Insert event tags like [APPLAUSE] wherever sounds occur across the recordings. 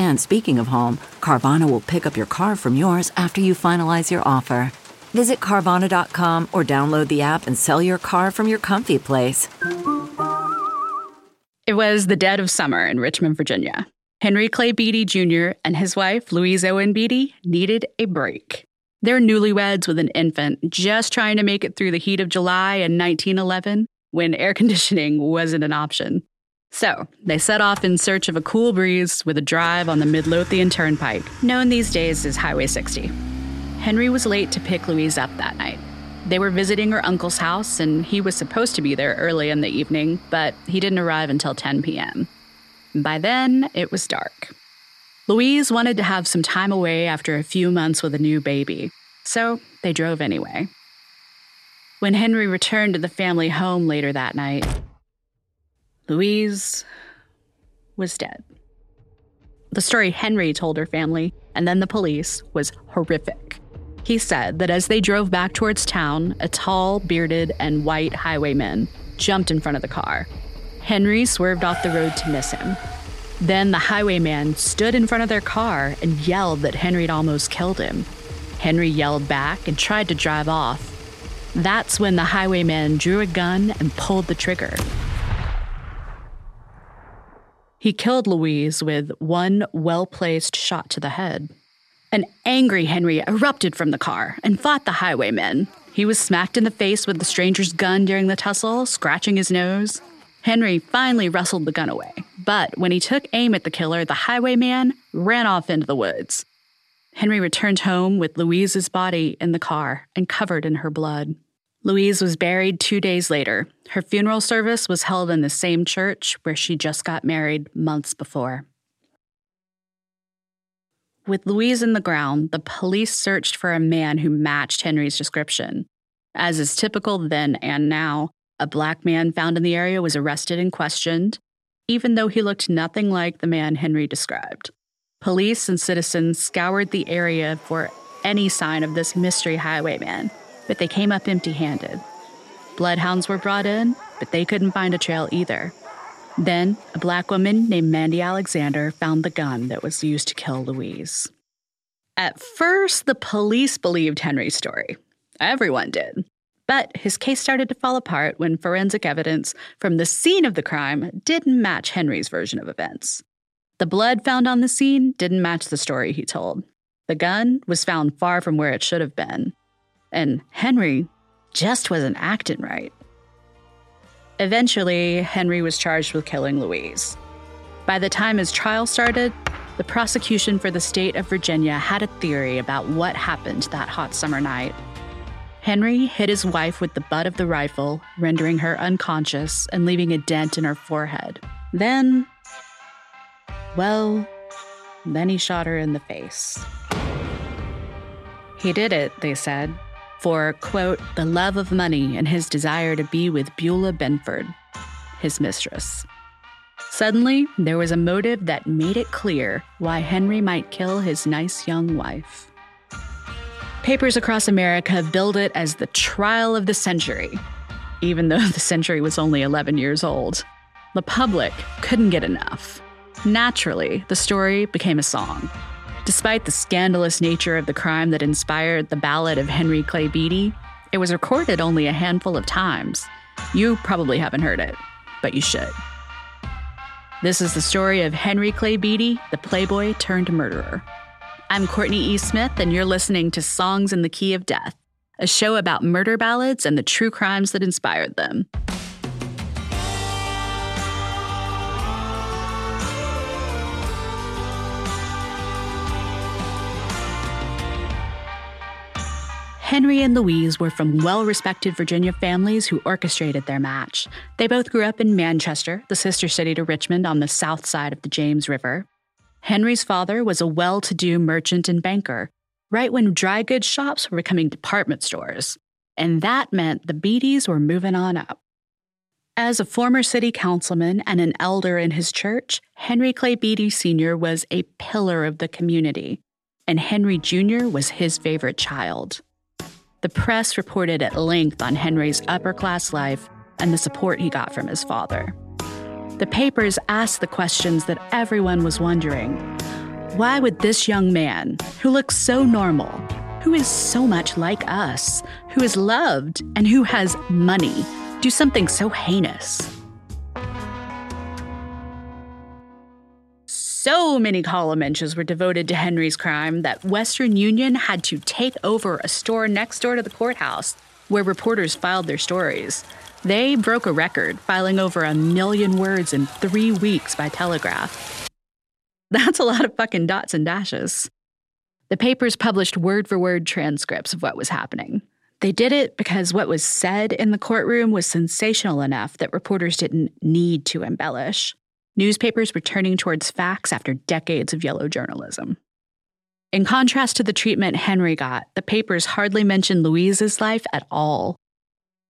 And speaking of home, Carvana will pick up your car from yours after you finalize your offer. Visit Carvana.com or download the app and sell your car from your comfy place. It was the dead of summer in Richmond, Virginia. Henry Clay Beattie Jr. and his wife, Louise Owen Beattie, needed a break. They're newlyweds with an infant, just trying to make it through the heat of July in 1911 when air conditioning wasn't an option. So, they set off in search of a cool breeze with a drive on the Midlothian Turnpike, known these days as Highway 60. Henry was late to pick Louise up that night. They were visiting her uncle's house, and he was supposed to be there early in the evening, but he didn't arrive until 10 p.m. By then, it was dark. Louise wanted to have some time away after a few months with a new baby, so they drove anyway. When Henry returned to the family home later that night, Louise was dead. The story Henry told her family and then the police was horrific. He said that as they drove back towards town, a tall, bearded, and white highwayman jumped in front of the car. Henry swerved off the road to miss him. Then the highwayman stood in front of their car and yelled that Henry had almost killed him. Henry yelled back and tried to drive off. That's when the highwayman drew a gun and pulled the trigger. He killed Louise with one well placed shot to the head. An angry Henry erupted from the car and fought the highwaymen. He was smacked in the face with the stranger's gun during the tussle, scratching his nose. Henry finally wrestled the gun away, but when he took aim at the killer, the highwayman ran off into the woods. Henry returned home with Louise's body in the car and covered in her blood. Louise was buried two days later. Her funeral service was held in the same church where she just got married months before. With Louise in the ground, the police searched for a man who matched Henry's description. As is typical then and now, a black man found in the area was arrested and questioned, even though he looked nothing like the man Henry described. Police and citizens scoured the area for any sign of this mystery highwayman but they came up empty handed. Bloodhounds were brought in, but they couldn't find a trail either. Then, a black woman named Mandy Alexander found the gun that was used to kill Louise. At first, the police believed Henry's story. Everyone did. But his case started to fall apart when forensic evidence from the scene of the crime didn't match Henry's version of events. The blood found on the scene didn't match the story he told. The gun was found far from where it should have been and Henry just wasn't acting right. Eventually, Henry was charged with killing Louise. By the time his trial started, the prosecution for the state of Virginia had a theory about what happened that hot summer night. Henry hit his wife with the butt of the rifle, rendering her unconscious and leaving a dent in her forehead. Then, well, then he shot her in the face. He did it, they said, for, quote, the love of money and his desire to be with Beulah Binford, his mistress. Suddenly, there was a motive that made it clear why Henry might kill his nice young wife. Papers across America billed it as the trial of the century, even though [LAUGHS] the century was only 11 years old. The public couldn't get enough. Naturally, the story became a song. Despite the scandalous nature of the crime that inspired the ballad of Henry Clay Beattie, it was recorded only a handful of times. You probably haven't heard it, but you should. This is the story of Henry Clay Beattie, the playboy turned murderer. I'm Courtney E. Smith, and you're listening to Songs in the Key of Death, a show about murder ballads and the true crimes that inspired them. Henry and Louise were from well respected Virginia families who orchestrated their match. They both grew up in Manchester, the sister city to Richmond on the south side of the James River. Henry's father was a well to do merchant and banker, right when dry goods shops were becoming department stores. And that meant the Beatties were moving on up. As a former city councilman and an elder in his church, Henry Clay Beattie Sr. was a pillar of the community, and Henry Jr. was his favorite child. The press reported at length on Henry's upper class life and the support he got from his father. The papers asked the questions that everyone was wondering. Why would this young man, who looks so normal, who is so much like us, who is loved, and who has money, do something so heinous? So many column inches were devoted to Henry's crime that Western Union had to take over a store next door to the courthouse where reporters filed their stories. They broke a record, filing over a million words in three weeks by telegraph. That's a lot of fucking dots and dashes. The papers published word for word transcripts of what was happening. They did it because what was said in the courtroom was sensational enough that reporters didn't need to embellish. Newspapers were turning towards facts after decades of yellow journalism. In contrast to the treatment Henry got, the papers hardly mentioned Louise's life at all.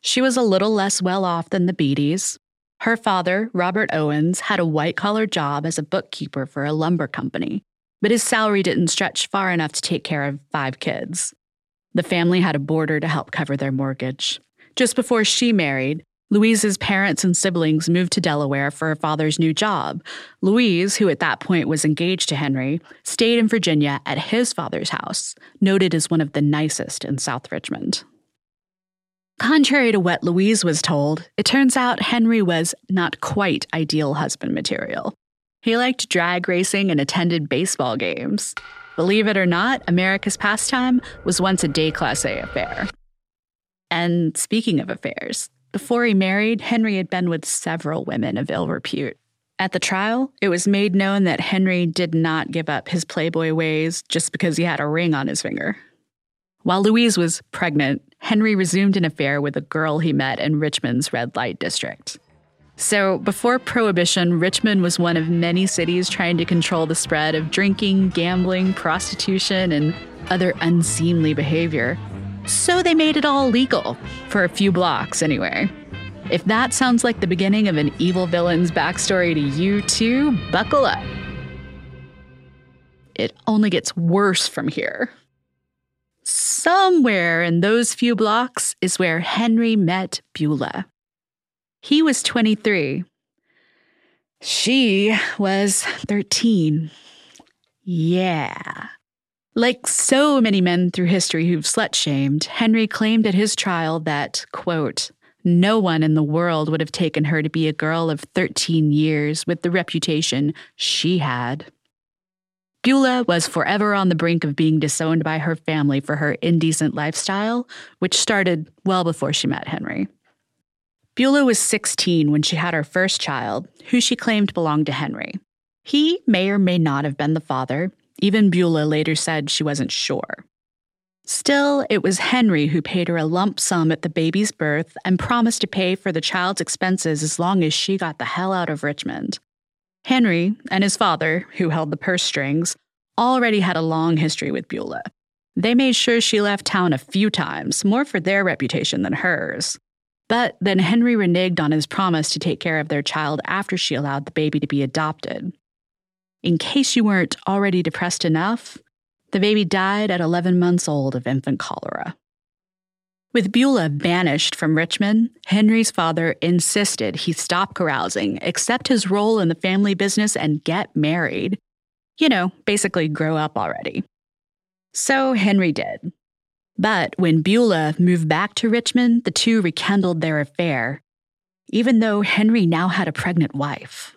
She was a little less well off than the Beatties. Her father, Robert Owens, had a white collar job as a bookkeeper for a lumber company, but his salary didn't stretch far enough to take care of five kids. The family had a boarder to help cover their mortgage. Just before she married, Louise's parents and siblings moved to Delaware for her father's new job. Louise, who at that point was engaged to Henry, stayed in Virginia at his father's house, noted as one of the nicest in South Richmond. Contrary to what Louise was told, it turns out Henry was not quite ideal husband material. He liked drag racing and attended baseball games. Believe it or not, America's pastime was once a day Class A affair. And speaking of affairs, before he married, Henry had been with several women of ill repute. At the trial, it was made known that Henry did not give up his Playboy ways just because he had a ring on his finger. While Louise was pregnant, Henry resumed an affair with a girl he met in Richmond's red light district. So, before Prohibition, Richmond was one of many cities trying to control the spread of drinking, gambling, prostitution, and other unseemly behavior. So they made it all legal, for a few blocks anyway. If that sounds like the beginning of an evil villain's backstory to you too, buckle up. It only gets worse from here. Somewhere in those few blocks is where Henry met Beulah. He was 23. She was 13. Yeah. Like so many men through history who've slut shamed, Henry claimed at his trial that, quote, no one in the world would have taken her to be a girl of 13 years with the reputation she had. Beulah was forever on the brink of being disowned by her family for her indecent lifestyle, which started well before she met Henry. Beulah was 16 when she had her first child, who she claimed belonged to Henry. He may or may not have been the father, even Beulah later said she wasn't sure. Still, it was Henry who paid her a lump sum at the baby's birth and promised to pay for the child's expenses as long as she got the hell out of Richmond. Henry and his father, who held the purse strings, already had a long history with Beulah. They made sure she left town a few times, more for their reputation than hers. But then Henry reneged on his promise to take care of their child after she allowed the baby to be adopted. In case you weren't already depressed enough, the baby died at 11 months old of infant cholera. With Beulah banished from Richmond, Henry's father insisted he stop carousing, accept his role in the family business, and get married. You know, basically grow up already. So Henry did. But when Beulah moved back to Richmond, the two rekindled their affair, even though Henry now had a pregnant wife.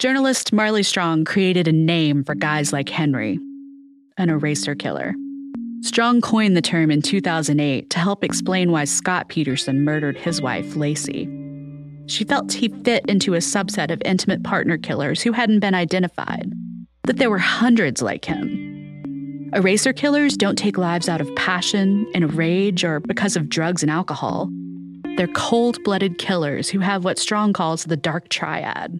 Journalist Marilee Strong created a name for guys like Henry, an eraser killer. Strong coined the term in 2008 to help explain why Scott Peterson murdered his wife, Laci. She felt he fit into a subset of intimate partner killers who hadn't been identified, that there were hundreds like him Eraser killers don't take lives out of passion, in a rage, or because of drugs and alcohol. They're cold blooded killers who have what Strong calls the dark triad.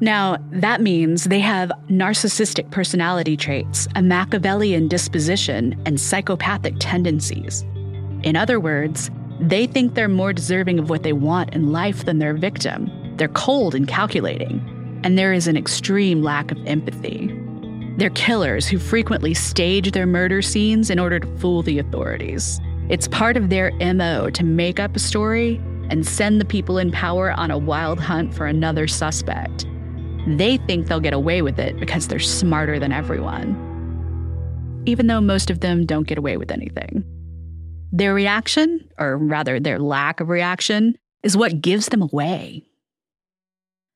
Now, that means they have narcissistic personality traits, a Machiavellian disposition, and psychopathic tendencies. In other words, they think they're more deserving of what they want in life than their victim. They're cold and calculating, and there is an extreme lack of empathy. They're killers who frequently stage their murder scenes in order to fool the authorities. It's part of their MO to make up a story and send the people in power on a wild hunt for another suspect. They think they'll get away with it because they're smarter than everyone. Even though most of them don't get away with anything. Their reaction, or rather their lack of reaction, is what gives them away.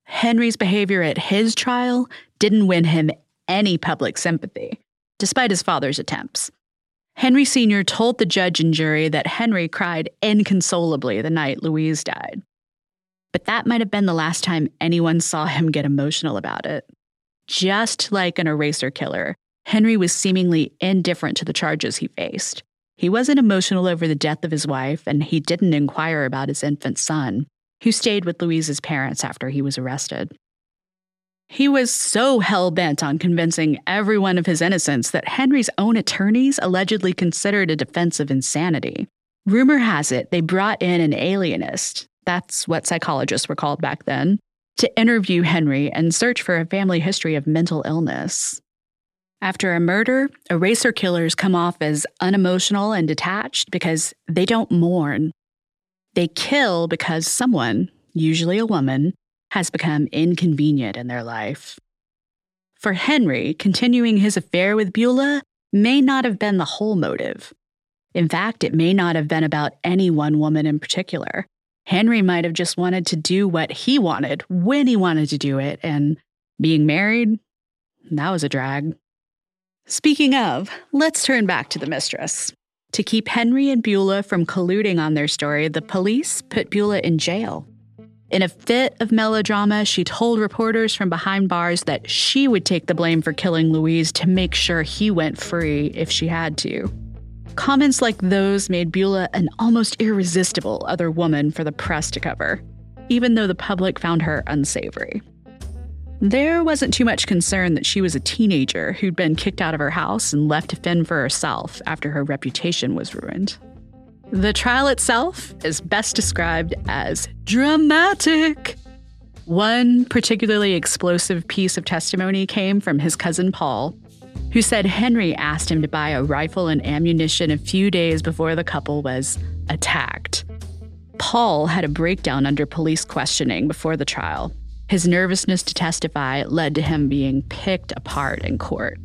Henry's behavior at his trial didn't win him any public sympathy, despite his father's attempts. Henry Sr. told the judge and jury that Henry cried inconsolably the night Louise died. But that might have been the last time anyone saw him get emotional about it. Just like an eraser killer, Henry was seemingly indifferent to the charges he faced. He wasn't emotional over the death of his wife, and he didn't inquire about his infant son, who stayed with Louise's parents after he was arrested. He was so hell bent on convincing everyone of his innocence that Henry's own attorneys allegedly considered a defense of insanity. Rumor has it they brought in an alienist, that's what psychologists were called back then, to interview Henry and search for a family history of mental illness. After a murder, eraser killers come off as unemotional and detached because they don't mourn. They kill because someone, usually a woman, has become inconvenient in their life. For Henry, continuing his affair with Beulah may not have been the whole motive. In fact, it may not have been about any one woman in particular. Henry might have just wanted to do what he wanted when he wanted to do it, and being married, that was a drag. Speaking of, let's turn back to the mistress. To keep Henry and Beulah from colluding on their story, the police put Beulah in jail. In a fit of melodrama, she told reporters from behind bars that she would take the blame for killing Louise to make sure he went free if she had to. Comments like those made Beulah an almost irresistible other woman for the press to cover, even though the public found her unsavory. There wasn't too much concern that she was a teenager who'd been kicked out of her house and left to fend for herself after her reputation was ruined. The trial itself is best described as dramatic. One particularly explosive piece of testimony came from his cousin Paul, who said Henry asked him to buy a rifle and ammunition a few days before the couple was attacked. Paul had a breakdown under police questioning before the trial. His nervousness to testify led to him being picked apart in court.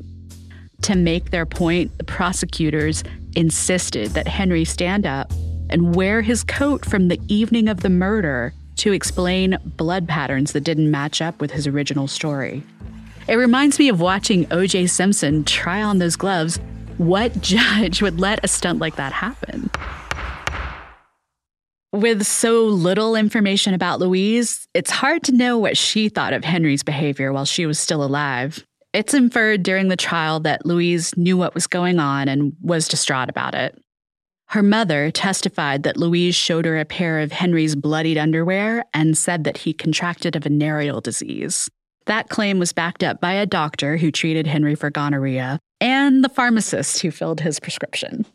To make their point, the prosecutors insisted that Henry stand up and wear his coat from the evening of the murder to explain blood patterns that didn't match up with his original story. It reminds me of watching O.J. Simpson try on those gloves. What [LAUGHS] judge would let a stunt like that happen? With so little information about Louise, it's hard to know what she thought of Henry's behavior while she was still alive. It's inferred during the trial that Louise knew what was going on and was distraught about it. Her mother testified that Louise showed her a pair of Henry's bloodied underwear and said that he contracted a venereal disease. That claim was backed up by a doctor who treated Henry for gonorrhea and the pharmacist who filled his prescription.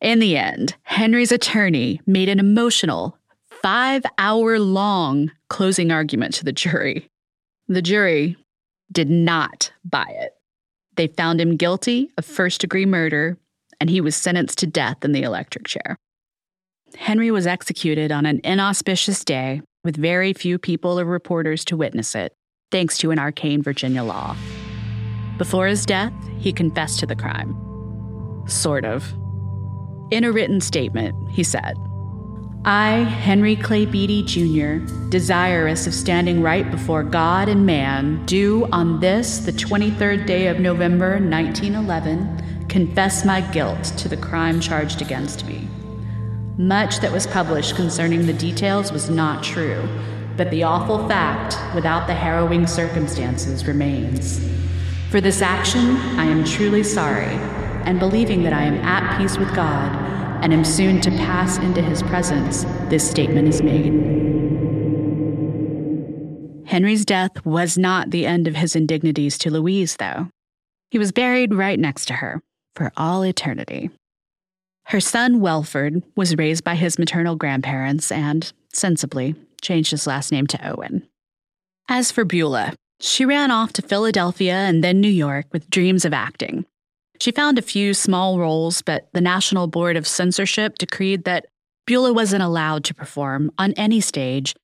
In the end, Henry's attorney made an emotional, five hour long closing argument to the jury. The jury did not buy it. They found him guilty of first degree murder, and he was sentenced to death in the electric chair. Henry was executed on an inauspicious day with very few people or reporters to witness it, thanks to an arcane Virginia law. Before his death, he confessed to the crime. Sort of. In a written statement, he said, I, Henry Clay Beattie Jr., desirous of standing right before God and man, do on this, the 23rd day of November, 1911, confess my guilt to the crime charged against me. Much that was published concerning the details was not true, but the awful fact, without the harrowing circumstances, remains. For this action, I am truly sorry and believing that I am at peace with God and am soon to pass into his presence, this statement is made. Henry's death was not the end of his indignities to Louise, though. He was buried right next to her for all eternity. Her son, Welford, was raised by his maternal grandparents and, sensibly, changed his last name to Owen. As for Beulah, she ran off to Philadelphia and then New York with dreams of acting. She found a few small roles, but the National Board of Censorship decreed that Beulah wasn't allowed to perform on any stage,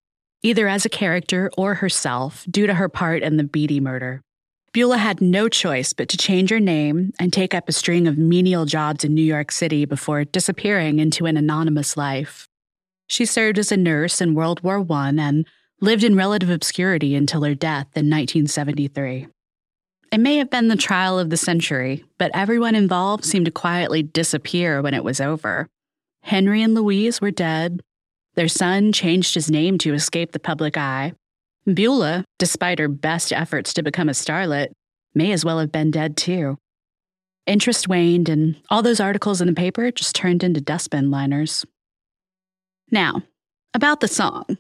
either as a character or herself, due to her part in the Beattie murder. Beulah had no choice but to change her name and take up a string of menial jobs in New York City before disappearing into an anonymous life. She served as a nurse in World War I and lived in relative obscurity until her death in 1973. It may have been the trial of the century, but everyone involved seemed to quietly disappear when it was over. Henry and Louise were dead. Their son changed his name to escape the public eye. Beulah, despite her best efforts to become a starlet, may as well have been dead too. Interest waned, and all those articles in the paper just turned into dustbin liners. Now, about the song.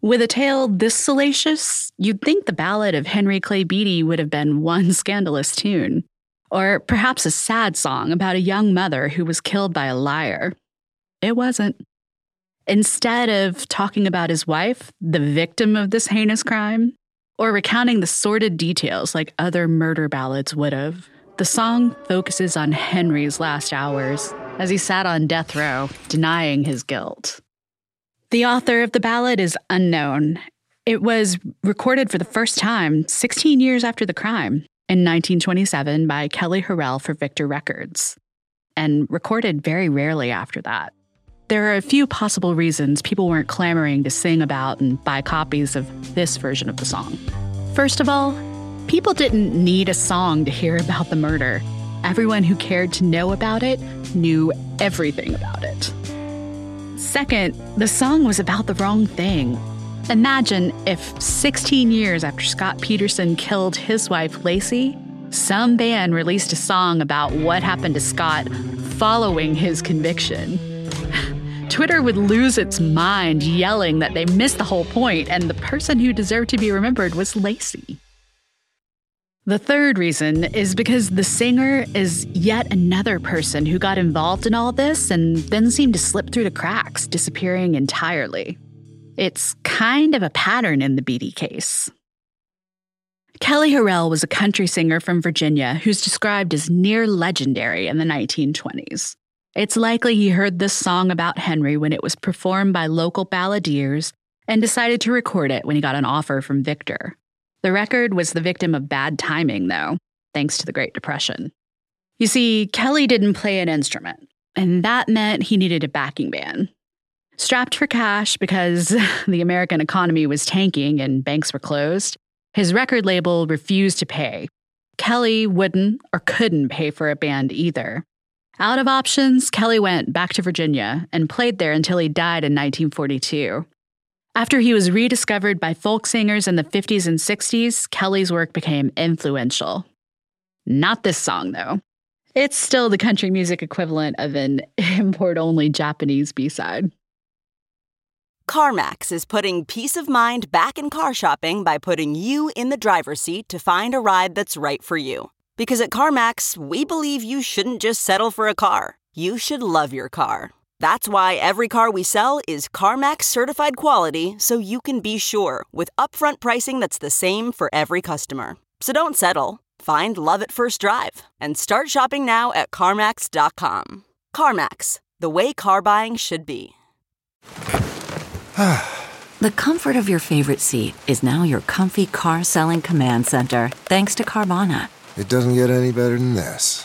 With a tale this salacious, you'd think the ballad of Henry Clay Beattie would have been one [LAUGHS] scandalous tune, or perhaps a sad song about a young mother who was killed by a liar. It wasn't. Instead of talking about his wife, the victim of this heinous crime, or recounting the sordid details like other murder ballads would have, the song focuses on Henry's last hours as he sat on death row, denying his guilt. The author of the ballad is unknown. It was recorded for the first time 16 years after the crime in 1927 by Kelly Harrell for Victor Records, and recorded very rarely after that. There are a few possible reasons people weren't clamoring to sing about and buy copies of this version of the song. First of all, people didn't need a song to hear about the murder. Everyone who cared to know about it knew everything about it. Second, the song was about the wrong thing. Imagine if 16 years after Scott Peterson killed his wife, Laci, some band released a song about what happened to Scott following his conviction. [LAUGHS] Twitter would lose its mind yelling that they missed the whole point and the person who deserved to be remembered was Laci. The third reason is because the singer is yet another person who got involved in all this and then seemed to slip through the cracks, disappearing entirely. It's kind of a pattern in the Beattie case. Kelly Harrell was a country singer from Virginia who's described as near legendary in the 1920s. It's likely he heard this song about Henry when it was performed by local balladeers and decided to record it when he got an offer from Victor. The record was the victim of bad timing, though, thanks to the Great Depression. You see, Kelly didn't play an instrument, and that meant he needed a backing band. Strapped for cash because [LAUGHS] the American economy was tanking and banks were closed, his record label refused to pay. Kelly wouldn't or couldn't pay for a band either. Out of options, Kelly went back to Virginia and played there until he died in 1942. After he was rediscovered by folk singers in the 50s and 60s, Kelly's work became influential. Not this song, though. It's still the country music equivalent of an [LAUGHS] import only Japanese B side. CarMax is putting peace of mind back in car shopping by putting you in the driver's seat to find a ride that's right for you. Because at CarMax, we believe you shouldn't just settle for a car, you should love your car. That's why every car we sell is CarMax certified quality so you can be sure with upfront pricing that's the same for every customer. So don't settle. Find love at first drive and start shopping now at CarMax.com. CarMax, the way car buying should be. [SIGHS] The comfort of your favorite seat is now your comfy car selling command center, thanks to Carvana. It doesn't get any better than this.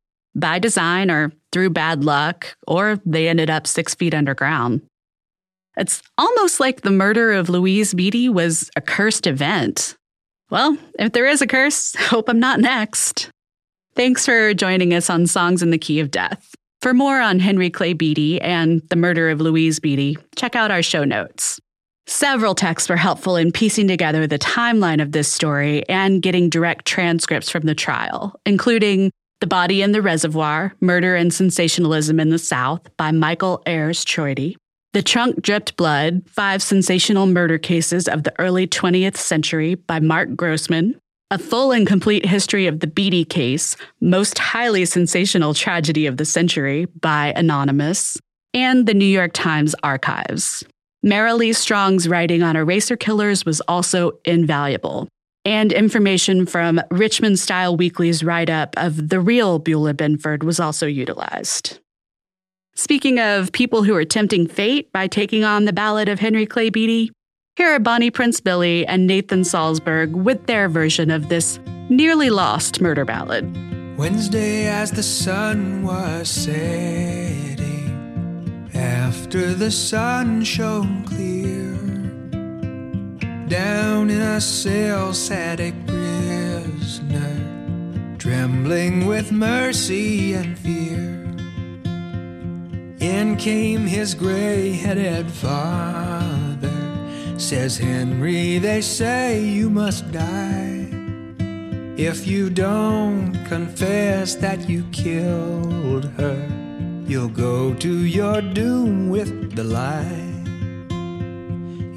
by design or through bad luck, or they ended up six feet underground. It's almost like the murder of Louise Beattie was a cursed event. Well, if there is a curse, [LAUGHS] hope I'm not next. Thanks for joining us on Songs in the Key of Death. For more on Henry Clay Beattie and the murder of Louise Beattie, check out our show notes. Several texts were helpful in piecing together the timeline of this story and getting direct transcripts from the trial, including The Body in the Reservoir Murder and Sensationalism in the South by Michael Ayers Trotti, The Trunk Dripped Blood Five Sensational Murder Cases of the Early 20th Century by Mark Grossman, A Full and Complete History of the Beattie Case Most Highly Sensational Tragedy of the Century by Anonymous, and the New York Times Archives. Marilee Strong's writing on eraser killers was also invaluable, and information from Richmond Style Weekly's write up of the real Beulah Binford was also utilized. Speaking of people who are tempting fate by taking on the ballad of Henry Clay Beattie, here are Bonnie Prince Billy and Nathan Salsburg with their version of this nearly lost murder ballad. Wednesday, as the sun was setting, after the sun shone clear, down in a cell sat a prisoner, trembling with mercy and fear. In came his gray headed father, says Henry, they say you must die. If you don't confess that you killed her, you'll go to your doom with the lie.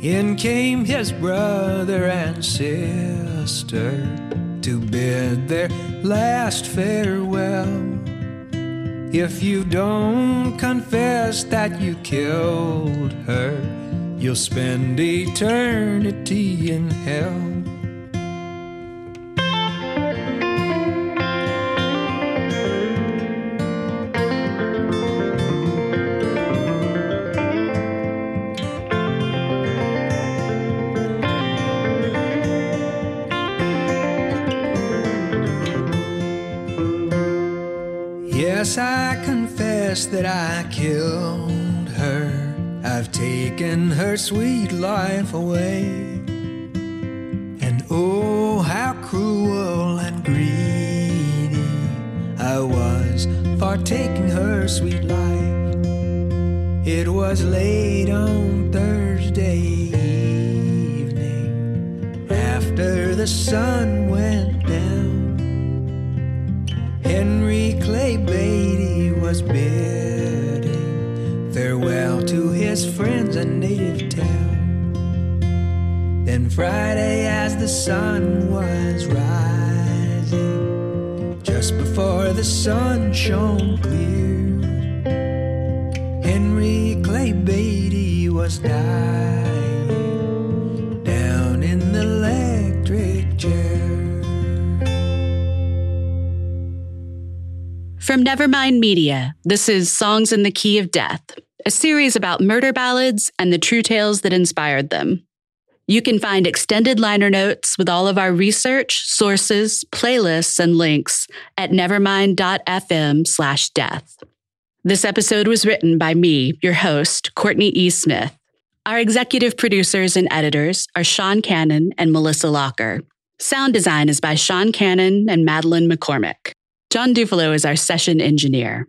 In came his brother and sister to bid their last farewell. If you don't confess that you killed her, you'll spend eternity in hell. Yes, I confess that I killed her. I've taken her sweet life away. And oh, how cruel and greedy I was for taking her sweet life. It was late on Thursday evening after the sun was bidding farewell to his friends and native town. Then Friday, as the sun was rising, just before the sun shone clear, Henry Clay Beattie was dying From Nevermind Media, this is Songs in the Key of Death, a series about murder ballads and the true tales that inspired them. You can find extended liner notes with all of our research, sources, playlists, and links at nevermind.fm slash death. This episode was written by me, your host, Courtney E. Smith. Our executive producers and editors are Sean Cannon and Melissa Locker. Sound design is by Sean Cannon and Madeline McCormick. John Dufalo is our session engineer.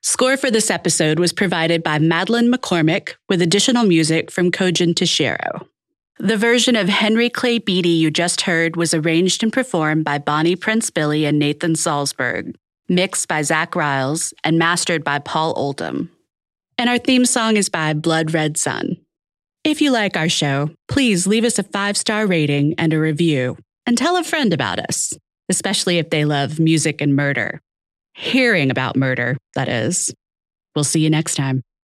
Score for this episode was provided by Madeline McCormick with additional music from Kojin Tashiro. The version of Henry Clay Beattie you just heard was arranged and performed by Bonnie Prince Billy and Nathan Salsburg, mixed by Zach Riles, and mastered by Paul Oldham. And our theme song is by Blood Red Sun. If you like our show, please leave us a five star rating and a review, and tell a friend about us, especially if they love music and murder. Hearing about murder, that is. We'll see you next time.